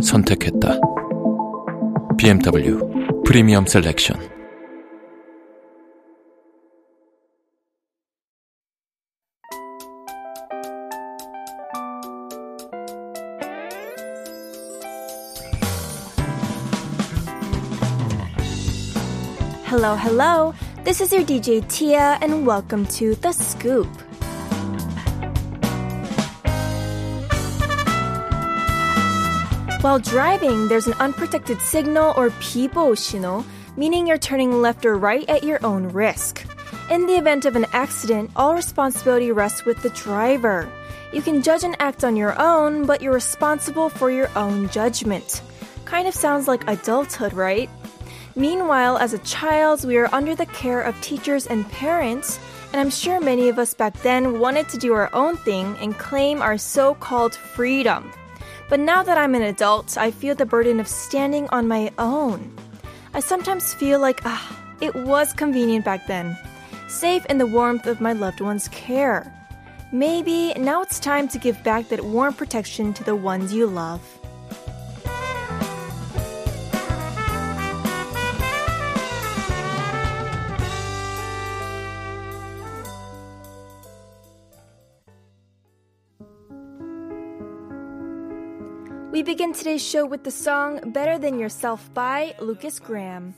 선택했다. BMW 프리미엄 셀렉션. Hello, hello. This is your DJ Tia, and welcome to The Scoop. While driving, there's an unprotected signal or people signal, meaning you're turning left or right at your own risk. In the event of an accident, all responsibility rests with the driver. You can judge and act on your own, but you're responsible for your own judgment. Kind of sounds like adulthood, right? Meanwhile, as a child, we are under the care of teachers and parents, and I'm sure many of us back then wanted to do our own thing and claim our so called freedom. But now that I'm an adult, I feel the burden of standing on my own. I sometimes feel like, ah, it was convenient back then, safe in the warmth of my loved one's care. Maybe now it's time to give back that warm protection to the ones you love. We begin today's show with the song Better Than Yourself by Lukas Graham.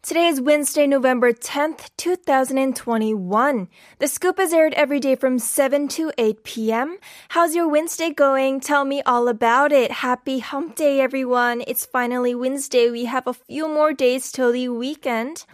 Today is Wednesday, November 10th, 2021. The scoop is aired every day from 7 to 8 p.m. How's your Wednesday going? Tell me all about it. Happy hump day, everyone. It's finally Wednesday. We have a few more days till the weekend.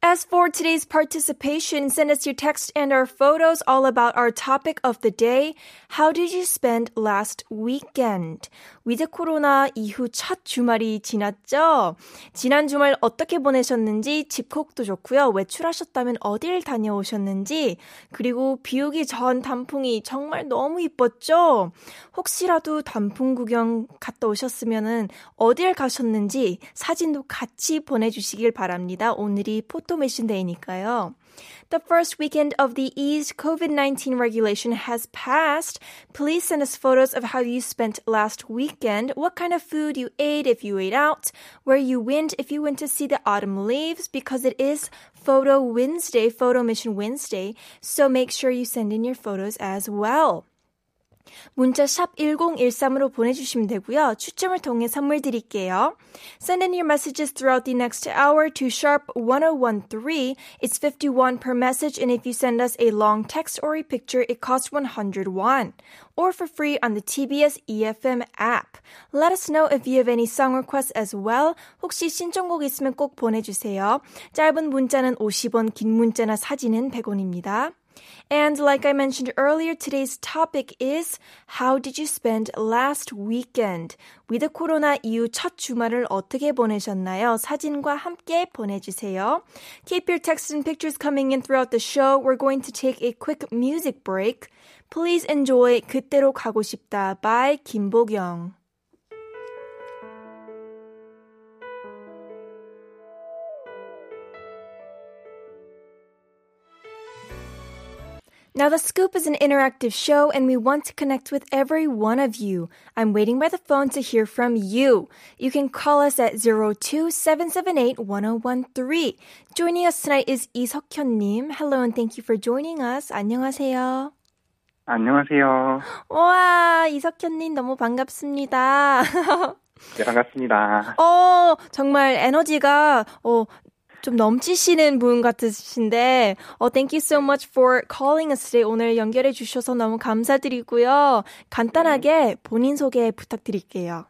As for today's participation, send us your text and our photos all about our topic of the day. How did you spend last weekend? 위드 코로나 이후 첫 주말이 지났죠? 지난 주말 어떻게 보내셨는지 집콕도 좋고요. 외출하셨다면 어딜 다녀오셨는지 그리고 비 오기 전 단풍이 정말 너무 이뻤죠? 혹시라도 단풍 구경 갔다 오셨으면은 어딜 가셨는지 사진도 같이 보내주시길 바랍니다. 오늘이 포토메신 데이니까요. The first weekend of the eased COVID 19 regulation has passed. Please send us photos of how you spent last weekend, what kind of food you ate if you ate out, where you went if you went to see the autumn leaves, because it is Photo Wednesday, Photo Mission Wednesday. So make sure you send in your photos as well. 문자 샵 1013으로 보내주시면 되고요. 추첨을 통해 선물 드릴게요. Send in your messages throughout the next hour to sharp 1013. It's 51 per message and if you send us a long text or a picture, it costs 101. Or for free on the TBS EFM app. Let us know if you have any song requests as well. 혹시 신청곡 있으면 꼭 보내주세요. 짧은 문자는 50원, 긴 문자나 사진은 100원입니다. And like I mentioned earlier, today's topic is How did you spend last weekend? 위드 코로나 이후 첫 주말을 어떻게 보내셨나요? 사진과 함께 보내주세요. Keep your texts and pictures coming in throughout the show. We're going to take a quick music break. Please enjoy 그때로 가고 싶다 by 김보경. Now, The Scoop is an interactive show and we want to connect with every one of you. I'm waiting by the phone to hear from you. You can call us at 02-778-1013. Joining us tonight is 이석현님. Hello and thank you for joining us. 안녕하세요. 안녕하세요. 와, 이석현님 너무 반갑습니다. 네, 반갑습니다. 어, 정말 에너지가, 어, 좀 넘치시는 분 같으신데, 어, thank you so much for calling us today. 오늘 연결해 주셔서 너무 감사드리고요. 간단하게 본인 소개 부탁드릴게요.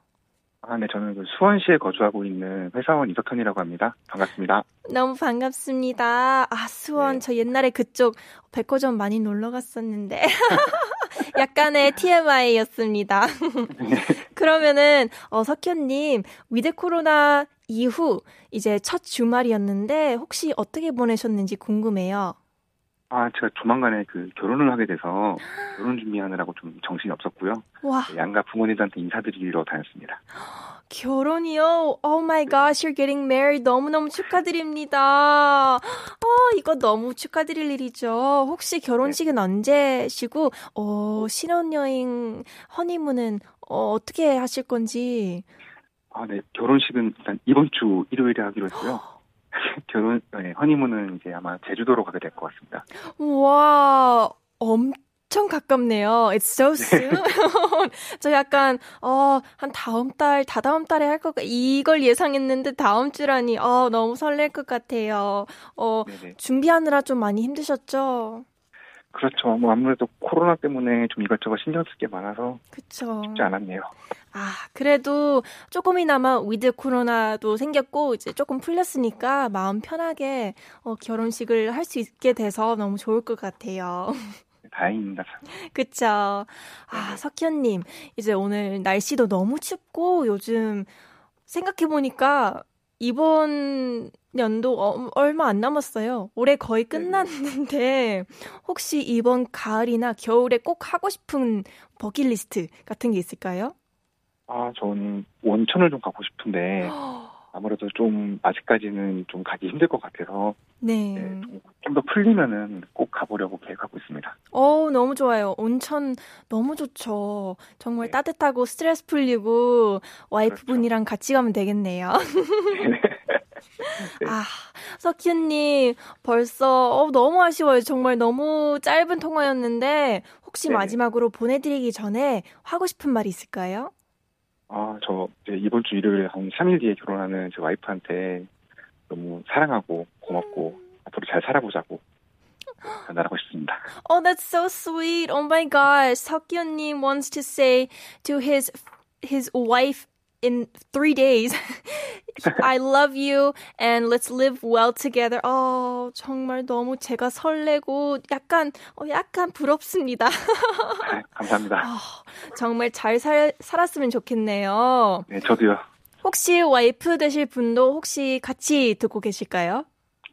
아, 네, 저는 그 수원시에 거주하고 있는 회사원 이석현이라고 합니다. 반갑습니다. 너무 반갑습니다. 아, 수원, 네. 저 옛날에 그쪽 백화점 많이 놀러 갔었는데. 약간의 TMI였습니다. 그러면은 어 석현님 위드 코로나 이후 이제 첫 주말이었는데 혹시 어떻게 보내셨는지 궁금해요. 아, 제가 조만간에 그 결혼을 하게 돼서 결혼 준비하느라고 좀 정신이 없었고요. 와 양가 부모님들한테 인사드리러 다녔습니다. 결혼이요? Oh my gosh, you're getting married. 너무너무 축하드립니다. 어, 이거 너무 축하드릴 일이죠. 혹시 결혼식은 언제시고, 어, 신혼여행, 허니문은, 어, 어떻게 하실 건지. 아, 네. 결혼식은 일단 이번 주 일요일에 하기로 했고요. 결혼, 네, 허니문은 이제 아마 제주도로 가게 될 것 같습니다. 와, 엄청 가깝네요. It's so soon. 저 약간, 어, 한 다음 달, 다다음 달에 할 것, 이걸 예상했는데 다음 주라니, 어, 너무 설렐 것 같아요. 어, 네네. 준비하느라 좀 많이 힘드셨죠? 그렇죠. 뭐 아무래도 코로나 때문에 좀 이것저것 신경 쓸 게 많아서 그쵸. 쉽지 않았네요. 아, 그래도 조금이나마 위드 코로나도 생겼고, 이제 조금 풀렸으니까 마음 편하게 어, 결혼식을 할 수 있게 돼서 너무 좋을 것 같아요. 다행입니다. 그쵸. 아, 석현님, 이제 오늘 날씨도 너무 춥고, 요즘 생각해보니까 이번 연도 어, 얼마 안 남았어요. 올해 거의 끝났는데, 혹시 이번 가을이나 겨울에 꼭 하고 싶은 버킷리스트 같은 게 있을까요? 아, 저는 원천을 좀 가고 싶은데 아무래도 좀 아직까지는 좀 가기 힘들 것 같아서 네. 네, 좀더 풀리면은 꼭 가보려고 계획하고 있습니다. 어, 너무 좋아요. 온천 너무 좋죠. 정말 네. 따뜻하고 스트레스 풀리고 와이프분이랑 같이 가면 되겠네요. 네. 아, 석희님, 벌써, 어, 너무 아쉬워요. 정말 너무 짧은 통화였는데, 혹시. 마지막으로 보내드리기 전에 하고 싶은 말이 있을까요? 아, 저 이제 이번 주 일요일에 한 3일 뒤에 결혼하는 제 와이프한테 너무 사랑하고 고맙고 앞으로 잘 살아보자고 전달하고 싶습니다. Oh, that's so sweet. Oh my gosh. 석희님 wants to say to his, his wife in three days, I love you and let's live well together. 어, 정말 너무 제가 설레고 약간, 어, 약간 부럽습니다. 아, 감사합니다. 어, 정말 잘 살, 살았으면 좋겠네요. 네, 저도요. 혹시 와이프 되실 분도 혹시 같이 듣고 계실까요?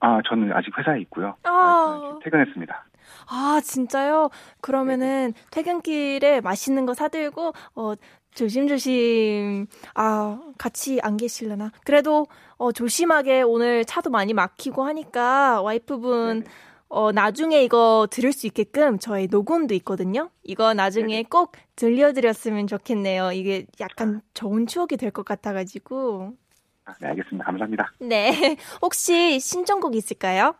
아, 저는 아직 회사에 있고요. 아. 퇴근했습니다. 아, 진짜요? 그러면은 퇴근길에 맛있는 거 사들고, 어, 조심조심, 아, 같이 안 계실려나? 그래도, 어, 조심하게 오늘 차도 많이 막히고 하니까 와이프분, 네네. 어, 나중에 이거 들을 수 있게끔 저희 녹음도 있거든요? 이거 나중에 꼭 들려드렸으면 좋겠네요. 이게 약간 좋은 추억이 될 것 같아가지고. 아, 네, 알겠습니다. 감사합니다. 네. 혹시 신청곡 있을까요?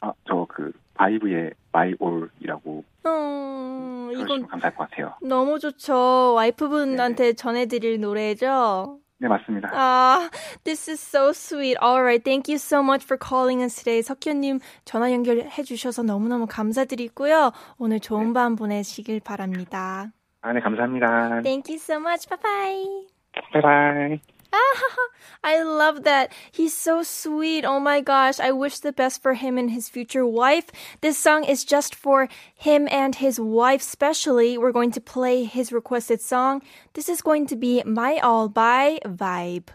아, 저 그 바이브의 My All이라고 음, 들 어주시면 이건 감사할 것 같아요. 너무 좋죠. 와이프분한테 전해드릴 노래죠. 네, 맞습니다. 아, this is so sweet. Alright, thank you so much for calling us today. 석현님 전화 연결해 주셔서 너무너무 감사드리고요. 오늘 좋은 밤 보내시길 바랍니다. 아, 네, 감사합니다. Thank you so much. Bye bye. 바이바이. I love that. He's so sweet. Oh my gosh. I wish the best for him and his future wife. This song is just for him and his wife, specially. We're going to play his requested song. This is going to be My All by Vibe.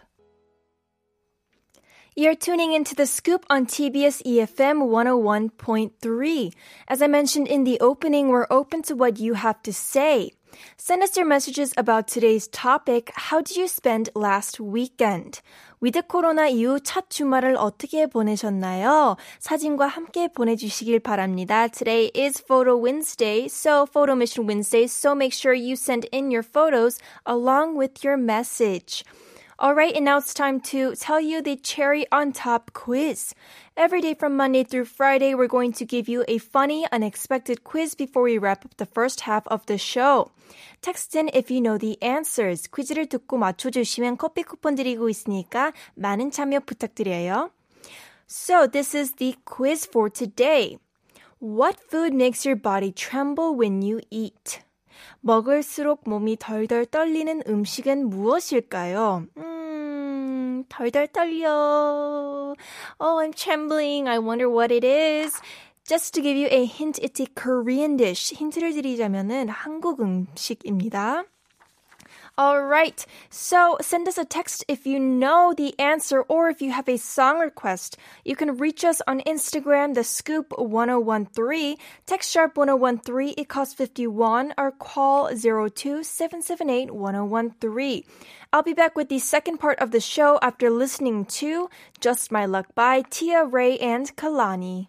You're tuning into the scoop on TBS EFM 101.3. As I mentioned in the opening, we're open to what you have to say. Send us your messages about today's topic. How did you spend last weekend? 위드 코로나 이후 첫 주말을 어떻게 보내셨나요? 사진과 함께 보내주시길 바랍니다. Today is Photo Wednesday, so Photo Mission Wednesday, so make sure you send in your photos along with your message. All right, and now it's time to tell you the cherry on top quiz. Every day from Monday through Friday, we're going to give you a funny, unexpected quiz before we wrap up the first half of the show. Text in if you know the answers. 퀴즈를 듣고 맞춰주시면 커피 쿠폰 드리고 있으니까 많은 참여 부탁드려요. So, this is the quiz for today. What food makes your body tremble when you eat? 먹을수록 몸이 덜덜 떨리는 음식은 무엇일까요? 음, 덜덜 떨려. Oh, I'm trembling. I wonder what it is. Just to give you a hint, it's a Korean dish. 힌트를 드리자면은 한국 음식입니다. All right. So send us a text if you know the answer or if you have a song request. You can reach us on Instagram, the scoop 1013, text sharp 1013, it costs 51, or call 02 778 1013. I'll be back with the second part of the show after listening to Just My Luck by Tia Ray and Kalani.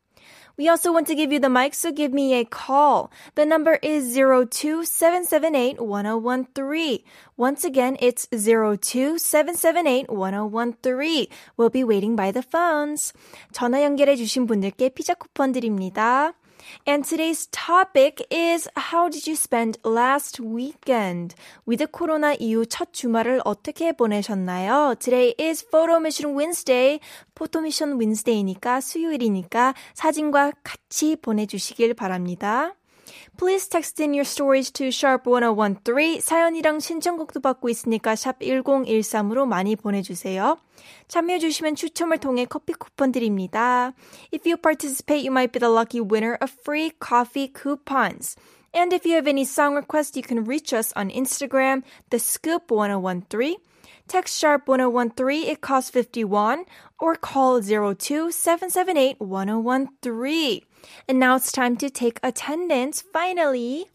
We also want to give you the mic, so give me a call. The number is 02778-1013. Once again, it's 02778-1013. We'll be waiting by the phones. 전화 연결해 주신 분들께 피자 쿠폰 드립니다. And today's topic is how did you spend last weekend? 위드 코로나 이후 첫 주말을 어떻게 보내셨나요? Today is Photo Mission Wednesday. 포토 미션 윈스데이니까 수요일이니까 사진과 같이 보내주시길 바랍니다. Please text in your stories to sharp1013. 사연이랑 신청곡도 받고 있으니까 샵 1013으로 많이 보내주세요. 참여해주시면 추첨을 통해 커피 쿠폰 드립니다. If you participate, you might be the lucky winner of free coffee coupons. And if you have any song requests, you can reach us on Instagram, the scoop 1013. Text sharp 1013, it costs 51, or call 02 778 1013. And now it's time to take attendance, finally.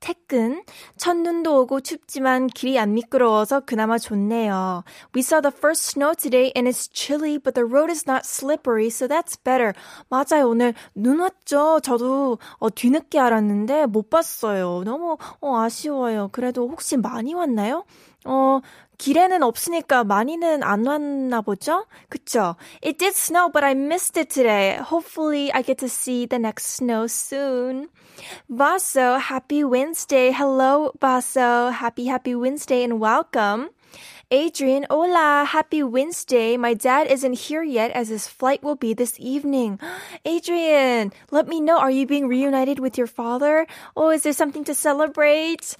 태근, 첫눈도 오고 춥지만 길이 안 미끄러워서 그나마 좋네요. We saw the first snow today and it's chilly, but the road is not slippery, so that's better. 맞아요. 오늘 눈 왔죠? 저도 어, 뒤늦게 알았는데 못 봤어요. 너무 어, 아쉬워요. 그래도 혹시 많이 왔나요? 어, 길에는 없으니까 많이는 안 왔나 보죠? 그쵸? It did snow, but I missed it today. Hopefully I get to see the next snow soon. Vaso, happy Wednesday. Hello, Vaso. Happy, happy Wednesday and welcome. Adrian, hola, happy Wednesday. My dad isn't here yet as his flight will be this evening. Adrian, let me know. Are you being reunited with your father? Oh, is there something to celebrate?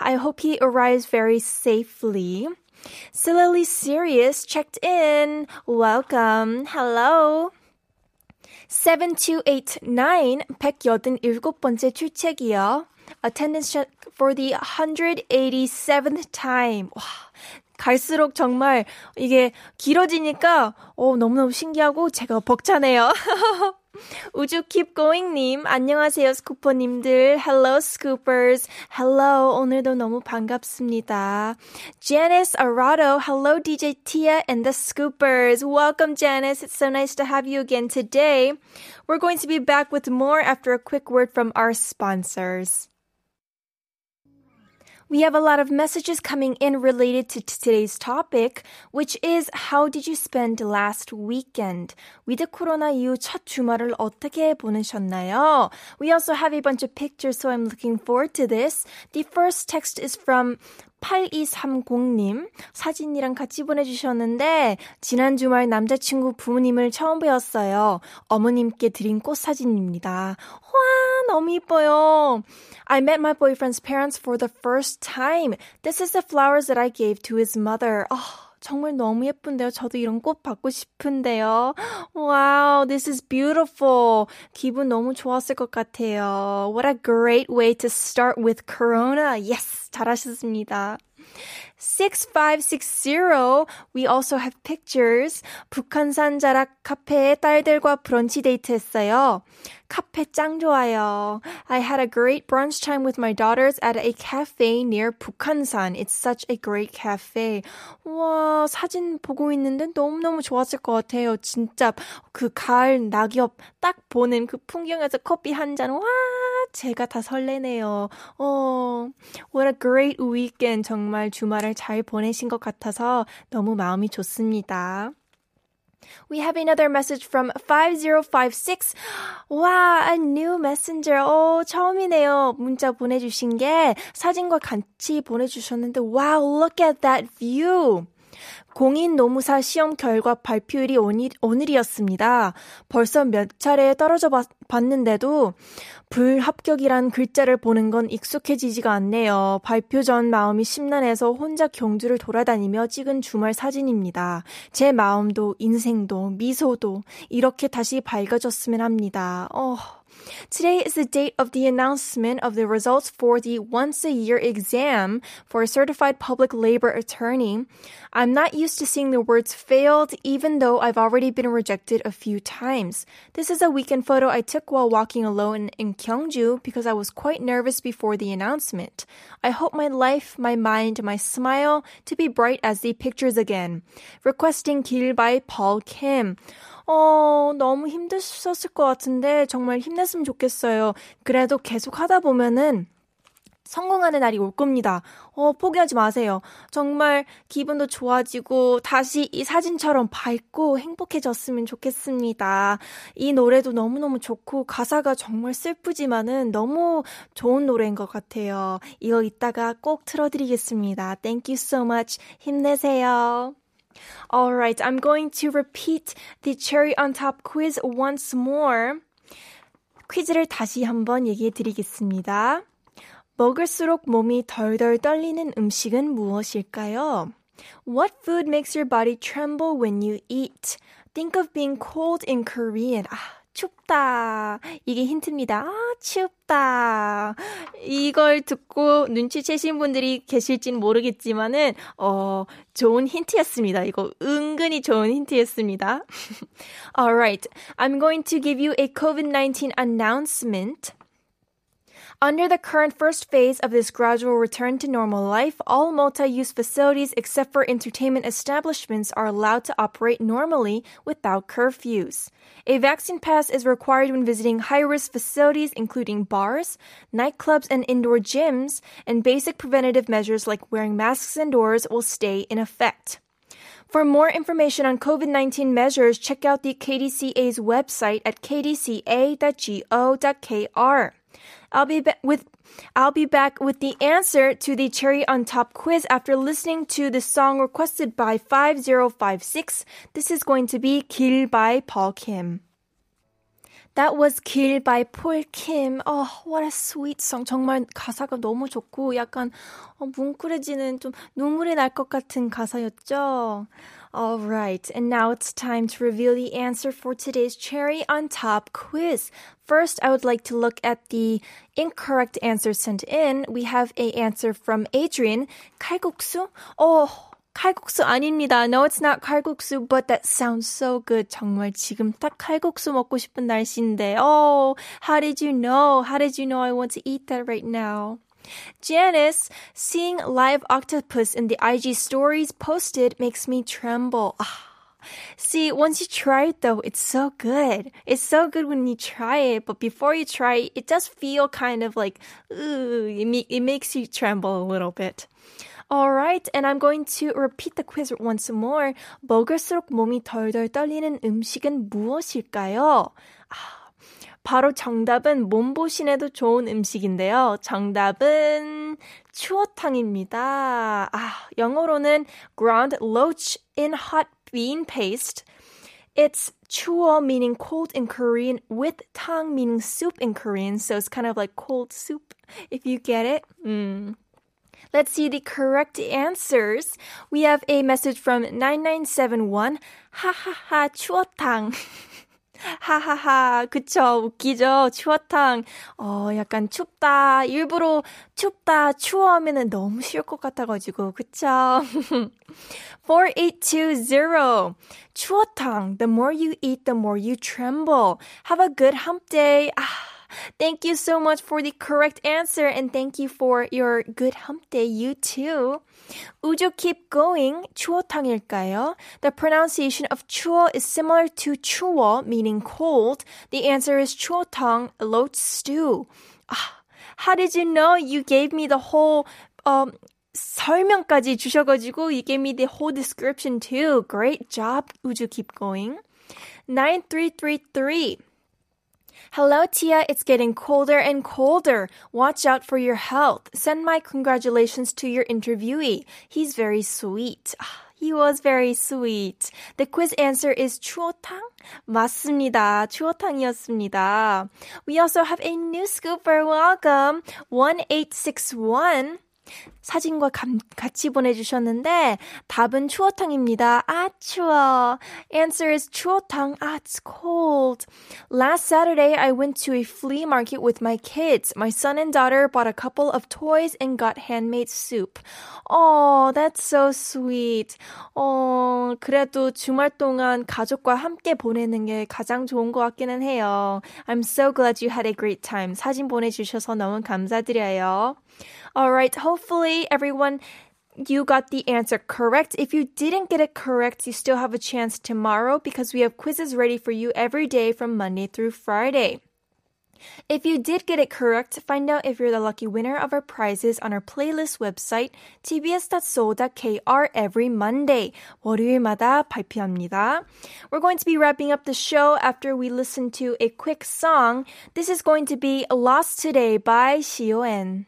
I hope he arrives very safely. Silly Serious checked in. Welcome. Hello. 7289 187번째 출첵이요. Attendance check for the 187th time. 와, 갈수록 정말 이게 길어지니까 어, 너무너무 신기하고 제가 벅차네요. 우주 keep going님 안녕하세요 스쿠퍼님들 Hello scoopers Hello 오늘도 너무 반갑습니다 Janice Arado Hello DJ Tia and the scoopers Welcome Janice It's so nice to have you again today We're going to be back with more after a quick word from our sponsors we have a lot of messages coming in related to today's topic, which is how did you spend last weekend? 위드 코로나 이후 첫 주말을 어떻게 보내셨나요? We also have a bunch of pictures, so I'm looking forward to this. The first text is from 8230님 사진이랑 같이 보내주셨는데 지난 주말 남자친구 부모님을 처음 뵈었어요. 어머님께 드린 꽃 사진입니다. 와 너무 이뻐요. I met my boyfriend's parents for the first time. This is the flowers that I gave to his mother. Oh, 정말 너무 예쁜데요. 저도 이런 꽃 받고 싶은데요. Wow, this is beautiful. 기분 너무 좋았을 것 같아요. What a great way to start with Corona. Yes, 잘하셨습니다. 6560. We also have pictures. 북한산 자락 카페에 딸들과 브런치 데이트 했어요. 카페 짱 좋아요. I had a great brunch time with my daughters at a cafe near 북한산. It's such a great cafe. 와, 사진 보고 있는데 너무너무 좋았을 것 같아요. 진짜 그 가을 낙엽 딱 보는 그 풍경에서 커피 한 잔. 와, 제가 다 설레네요. 어, what a great weekend. 정말 주말을 잘 보내신 것 같아서 너무 마음이 좋습니다. We have another message from 5056. 와, a new messenger. 오, 처음이네요. 문자 보내주신 게 사진과 같이 보내주셨는데, wow, look at that view. 공인 노무사 시험 결과 발표일이 오늘, 오늘 이었습니다. 벌써 몇 차례 떨어져 봤, 봤는데도 불합격이란 글자를 보는 건 익숙해지지가 않네요. 발표 전 마음이 심란해서 혼자 경주를 돌아다니며 찍은 주말 사진입니다. 제 마음도 인생도 미소도 이렇게 다시 밝아졌으면 합니다. 어. Today is the date of the announcement of the results for the once a year exam for certified public labor attorney. I'm not used to seeing the words failed, even though I've already been rejected a few times. This is a weekend photo I took while walking alone in Gyeongju because I was quite nervous before the announcement. I hope my life, my mind, my smile to be bright as the pictures again. Requesting Kill by Paul Kim. 어, 너무 힘드셨을 것 같은데 정말 힘냈으면 좋겠어요. 그래도 계속 하다 보면은 성공하는 날이 올 겁니다. 어, 포기하지 마세요. 정말 기분도 좋아지고 다시 이 사진처럼 밝고 행복해졌으면 좋겠습니다. 이 노래도 너무너무 좋고 가사가 정말 슬프지만은 너무 좋은 노래인 것 같아요. 이거 이따가 꼭 틀어드리겠습니다. Thank you so much. 힘내세요. Alright, I'm going to repeat the cherry on top quiz once more. 퀴즈를 다시 한번 얘기해 드리겠습니다. 먹을수록 몸이 덜덜 떨리는 음식은 무엇일까요? What food makes your body tremble when you eat? Think of being cold in Korean. 아, 춥다. 이게 힌트입니다. 아, 춥다. 이걸 듣고 눈치채신 분들이 계실진 모르겠지만은, 어, 좋은 힌트였습니다. 이거 은근히 좋은 힌트였습니다. Alright. I'm going to give you a COVID-19 announcement. Under the current first phase of this gradual return to normal life, all multi-use facilities except for entertainment establishments are allowed to operate normally without curfews. A vaccine pass is required when visiting high-risk facilities including bars, nightclubs, and indoor gyms, and basic preventative measures like wearing masks indoors will stay in effect. For more information on COVID-19 measures, check out the KDCA's website at kdca.go.kr. I'll be back with I'll be back with the answer to the cherry on top quiz after listening to the song requested by 5056. This is going to be 길 by Paul Kim. That was 길 by Paul Kim. Oh, what a sweet song. 정말 가사가 너무 좋고 약간 뭉클해지는 좀 눈물이 날 것 같은 가사였죠. All right, and now it's time to reveal the answer for today's cherry on top quiz. First, I would like to look at the incorrect answer sent in. We have a answer from Adrian. 칼국수? Oh, 칼국수 아닙니다. No, it's not 칼국수, but that sounds so good. 정말 지금 딱 칼국수 먹고 싶은 날씨인데. Oh, how did you know? How did you know I want to eat that right now? Janice, seeing live octopus in the IG stories posted makes me tremble. Ah. See, once you try it though, it's so good. It's so good when you try it, but before you try it, it does feel kind of like, ooh, it, ma- it makes you tremble a little bit. Alright, and I'm going to repeat the quiz once more. 먹을수록 몸이 덜덜 떨리는 음식은 무엇일까요? 아, 바로 정답은 몸보신에도 좋은 음식인데요. 정답은 추어탕입니다. 아, 영어로는 ground loach in hot bean paste. It's chuo meaning cold in Korean with tang meaning soup in Korean. So it's kind of like cold soup, if you get it. Mm. Let's see the correct answers. We have a message from 9971. 하하하, 추어탕. 하하하, 그쵸, 웃기죠? 추어탕. 어, 약간 춥다. 일부러 춥다, 추워 하면은 너무 쉬울 것 같아가지고, 그쵸? 4820. 추어탕. The more you eat, the more you tremble. Have a good hump day. 아. Thank you so much for the correct answer and thank you for your good hump day, you too. 우주 keep going? 추어탕일까요? The pronunciation of 추어 is similar to 추어, meaning cold. The answer is 추어탕, lot stew. Ah, how did you know you gave me the whole, um, 설명까지 주셔가지고 you gave me the whole description too. Great job. 우주 keep going? 9333. Hello, Tia. It's getting colder and colder. Watch out for your health. Send my congratulations to your interviewee. He's very sweet. He was very sweet. The quiz answer is 추어탕? 맞습니다. 추어탕이었습니다. We also have a new scooper. Welcome. 1861. 사진과 감, 같이 보내주셨는데 답은 추어탕입니다. 아 추워. Answer is 추어탕. Ah, it's cold. Last Saturday, I went to a flea market with my kids. My son and daughter bought a couple of toys and got handmade soup. Oh, that's so sweet. 어, 그래도 주말 동안 가족과 함께 보내는 게 가장 좋은 것 같기는 해요. I'm so glad you had a great time. 사진 보내주셔서 너무 감사드려요. All right, hopefully everyone you got the answer correct. If you didn't get it correct, you still have a chance tomorrow because we have quizzes ready for you every day from Monday through Friday. If you did get it correct, find out if you're the lucky winner of our prizes on our playlist website tbs.seoul.kr every Monday. 월요일마다 발표합니다. We're going to be wrapping up the show after we listen to a quick song. This is going to be Lost Today by CON.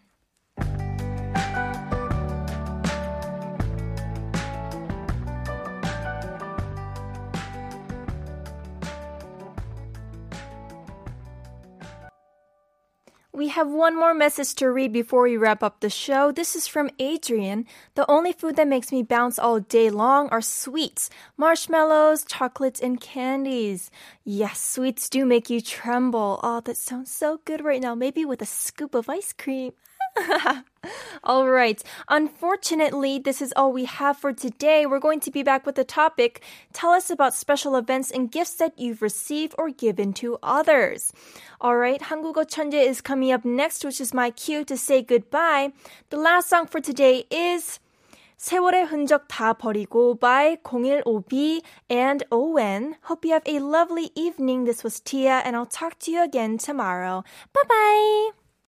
We have one more message to read before we wrap up the show. This is from Adrian. The only food that makes me bounce all day long are sweets, marshmallows, chocolates, and candies. Yes, sweets do make you tremble. Oh, that sounds so good right now. Maybe with a scoop of ice cream. all right. Unfortunately, this is all we have for today. We're going to be back with the topic. Tell us about special events and gifts that you've received or given to others. All right. 한국어 천재 is coming up next, which is my cue to say goodbye. The last song for today is 세월의 흔적 다 버리고 by 015B and Owen. Hope you have a lovely evening. This was Tia and I'll talk to you again tomorrow. Bye bye.